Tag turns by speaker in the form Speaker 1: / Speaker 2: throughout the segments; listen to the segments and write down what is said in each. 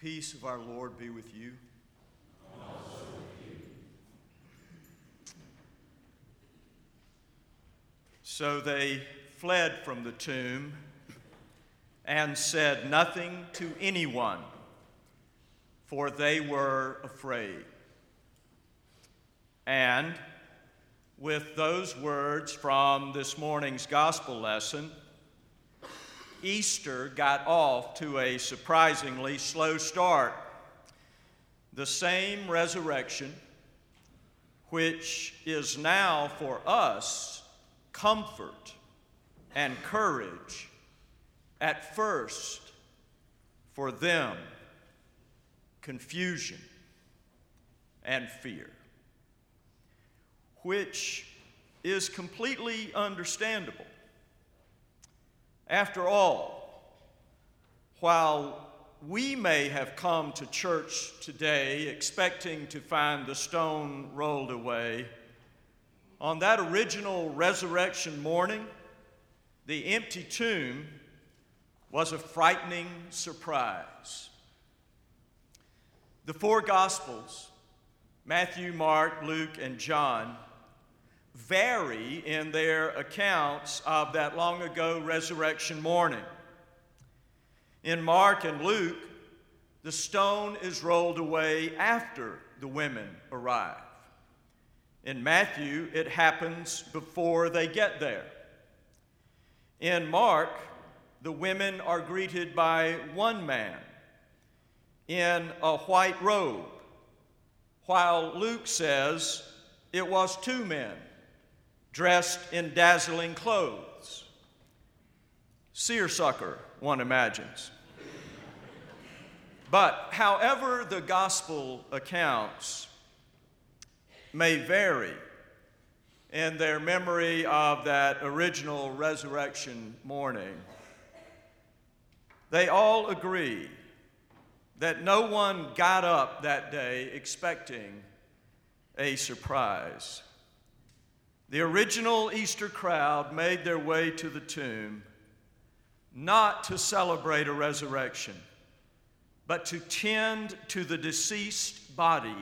Speaker 1: peace of our Lord be with you. So they fled from the tomb and said nothing to anyone, for they were afraid. And with those words from this morning's gospel lesson, Easter got off to a surprisingly slow start. The same resurrection, which is now for us comfort and courage, at first for them confusion and fear, which is completely understandable. After all, while we may have come to church today expecting to find the stone rolled away, on that original resurrection morning, the empty tomb was a frightening surprise. The four Gospels, Matthew, Mark, Luke, and John, vary in their accounts of that long ago resurrection morning. In Mark and Luke, the stone is rolled away after the women arrive. In Matthew, it happens before they get there. In Mark, the women are greeted by one man in a white robe, while Luke says it was two men dressed in dazzling clothes. Seersucker, one imagines. But however the gospel accounts may vary in their memory of that original resurrection morning, they all agree that no one got up that day expecting a surprise. The original Easter crowd made their way to the tomb not to celebrate a resurrection, but to tend to the deceased body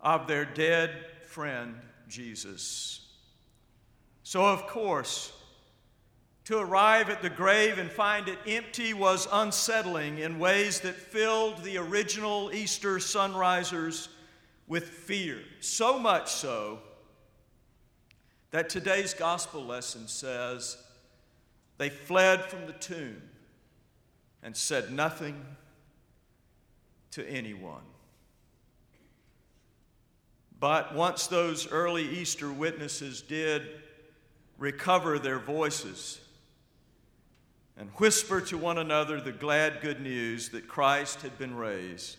Speaker 1: of their dead friend Jesus. So, of course, to arrive at the grave and find it empty was unsettling in ways that filled the original Easter sunrisers with fear. So much so that today's gospel lesson says they fled from the tomb and said nothing to anyone. But once those early Easter witnesses did recover their voices and whisper to one another the glad good news that Christ had been raised,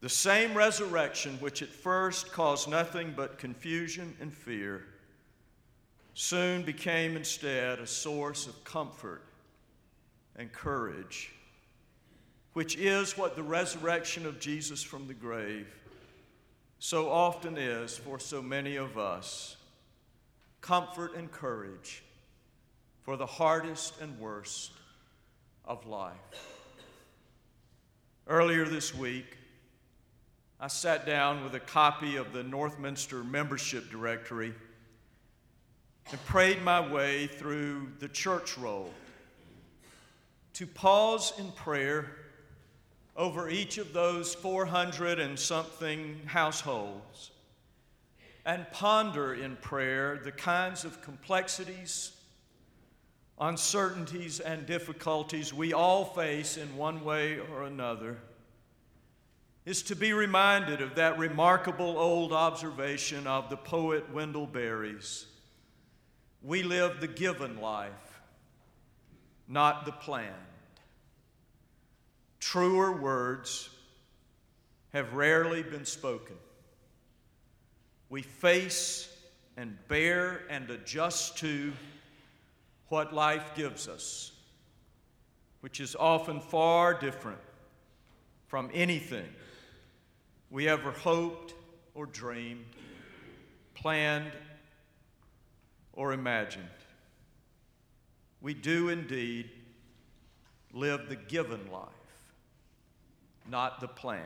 Speaker 1: the same resurrection, which at first caused nothing but confusion and fear, soon became instead a source of comfort and courage, which is what the resurrection of Jesus from the grave so often is for so many of us comfort and courage for the hardest and worst of life. Earlier this week, I sat down with a copy of the Northminster membership directory and prayed my way through the church roll to pause in prayer over each of those 400 and something households and ponder in prayer the kinds of complexities, uncertainties, and difficulties we all face in one way or another is to be reminded of that remarkable old observation of the poet Wendell Berry's. We live the given life, not the planned. Truer words have rarely been spoken. We face and bear and adjust to what life gives us, which is often far different from anything we ever hoped or dreamed, planned or imagined. We do indeed live the given life, not the planned.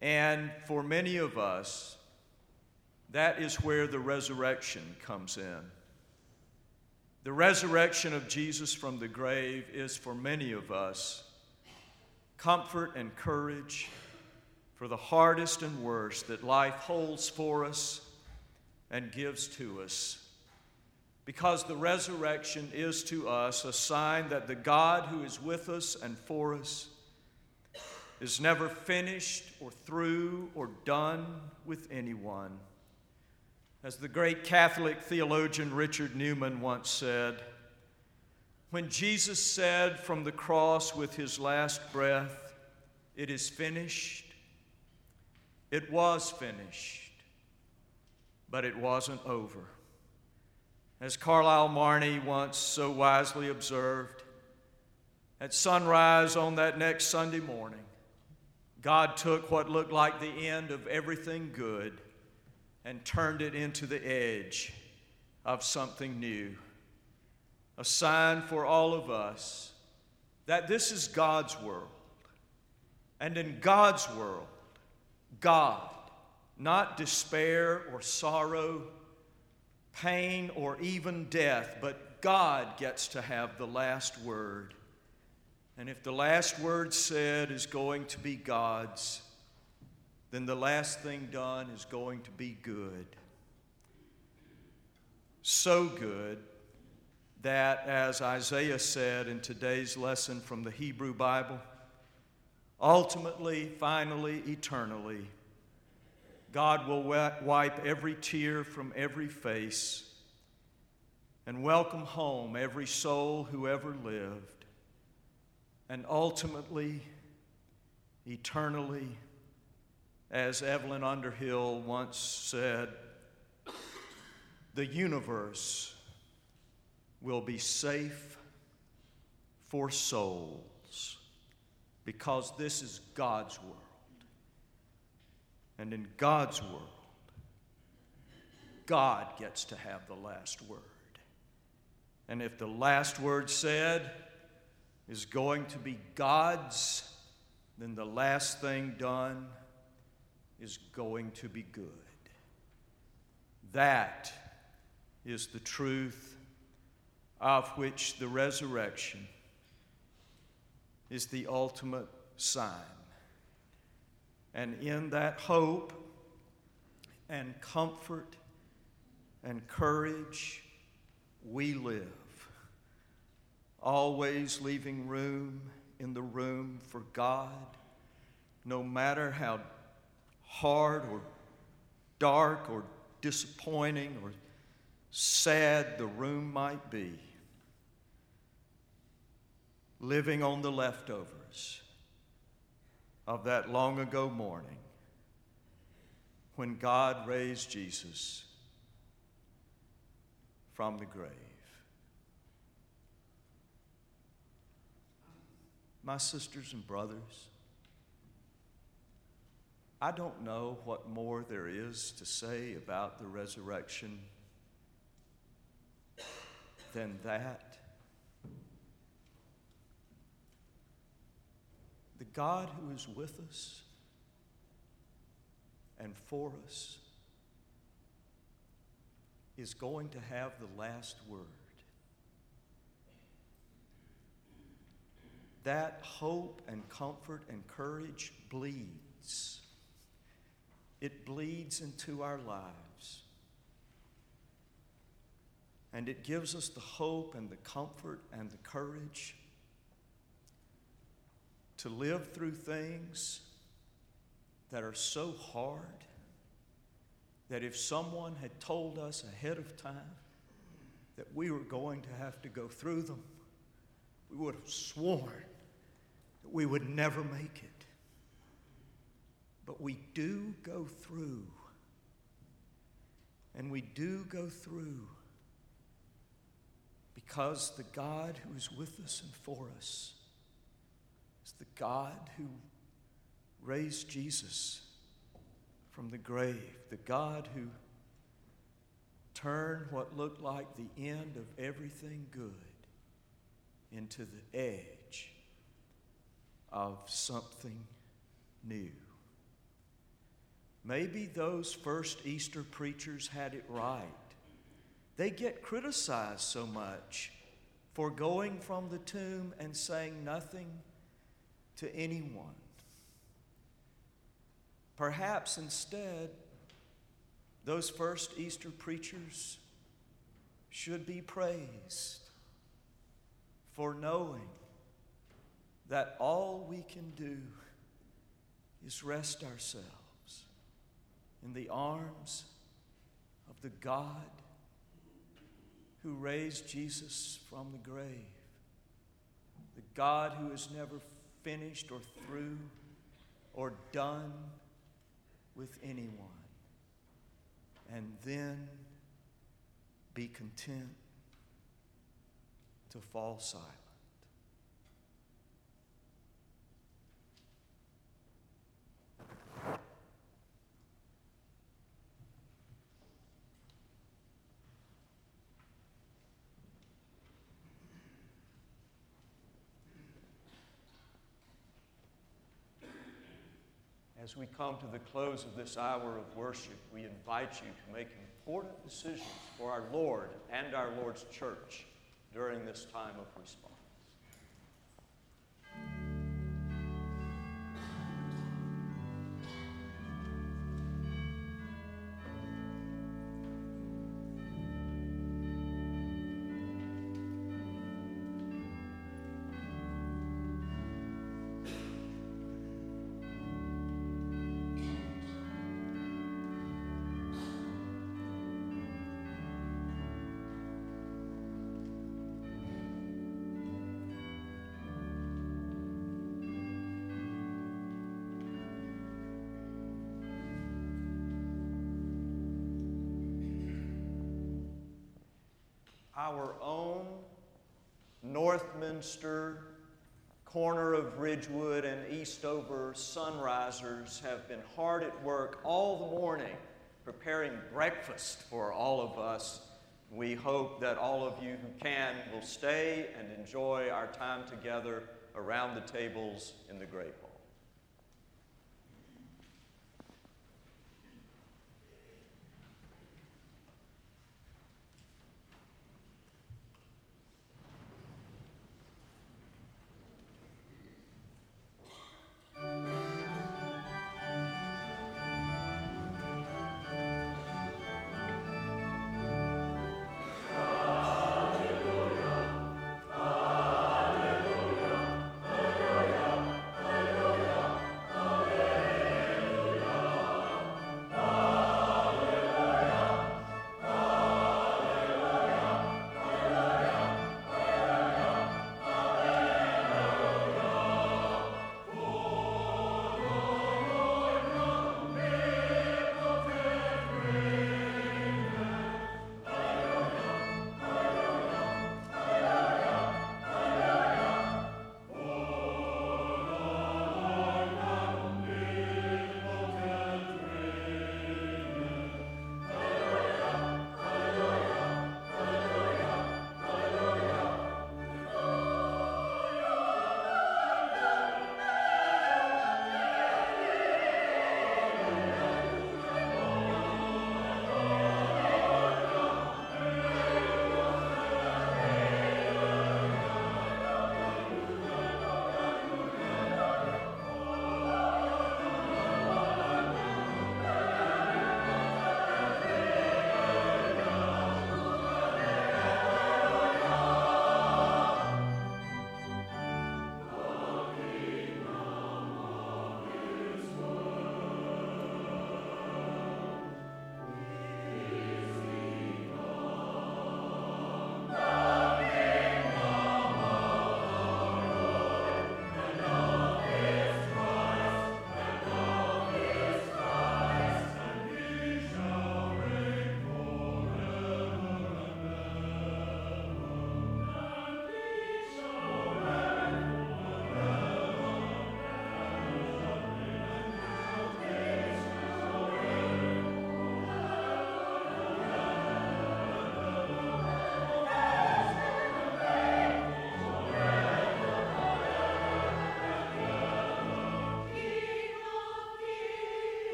Speaker 1: And for many of us, that is where the resurrection comes in. The resurrection of Jesus from the grave is for many of us comfort and courage for the hardest and worst that life holds for us and gives to us. Because the resurrection is to us a sign that the God who is with us and for us is never finished or through or done with anyone. As the great Catholic theologian Richard Newman once said, when Jesus said from the cross with his last breath, It is finished, it was finished, but it wasn't over. As Carlyle Marney once so wisely observed, at sunrise on that next Sunday morning, God took what looked like the end of everything good and turned it into the edge of something new. A sign for all of us that this is God's world. And in God's world, God, not despair or sorrow, pain or even death, but God gets to have the last word. And if the last word said is going to be God's, then the last thing done is going to be good. So good that, as Isaiah said in today's lesson from the Hebrew Bible, ultimately, finally, eternally, God will wipe every tear from every face and welcome home every soul who ever lived. And ultimately, eternally, as Evelyn Underhill once said, the universe will be safe for souls because this is God's world. And in God's world, God gets to have the last word. And if the last word said is going to be God's, then the last thing done is going to be good. That is the truth of which the resurrection is the ultimate sign. And in that hope and comfort and courage, we live, always leaving room in the room for God, no matter how hard or dark or disappointing or sad the room might be. Living on the leftovers of that long ago morning when God raised Jesus from the grave. My sisters and brothers, I don't know what more there is to say about the resurrection than that. The God who is with us and for us is going to have the last word. That hope and comfort and courage bleeds it bleeds into our lives. And it gives us the hope and the comfort and the courage to live through things that are so hard that if someone had told us ahead of time that we were going to have to go through them, we would have sworn that we would never make it. But we do go through. And we do go through because the God who is with us and for us is the God who raised Jesus from the grave, the God who turned what looked like the end of everything good into the edge of something new. Maybe those first Easter preachers had it right. They get criticized so much for going from the tomb and saying nothing to anyone. Perhaps instead, those first Easter preachers should be praised for knowing that all we can do is rest ourselves in the arms of the God who raised Jesus from the grave, the God who is never finished or through or done with anyone, and then be content to fall silent. As we come to the close of this hour of worship, we invite you to make important decisions for our Lord and our Lord's church during this time of response. Our own Northminster, corner of Ridgewood, and Eastover sunrisers have been hard at work all the morning preparing breakfast for all of us. We hope that all of you who can will stay and enjoy our time together around the tables in the Great Hall.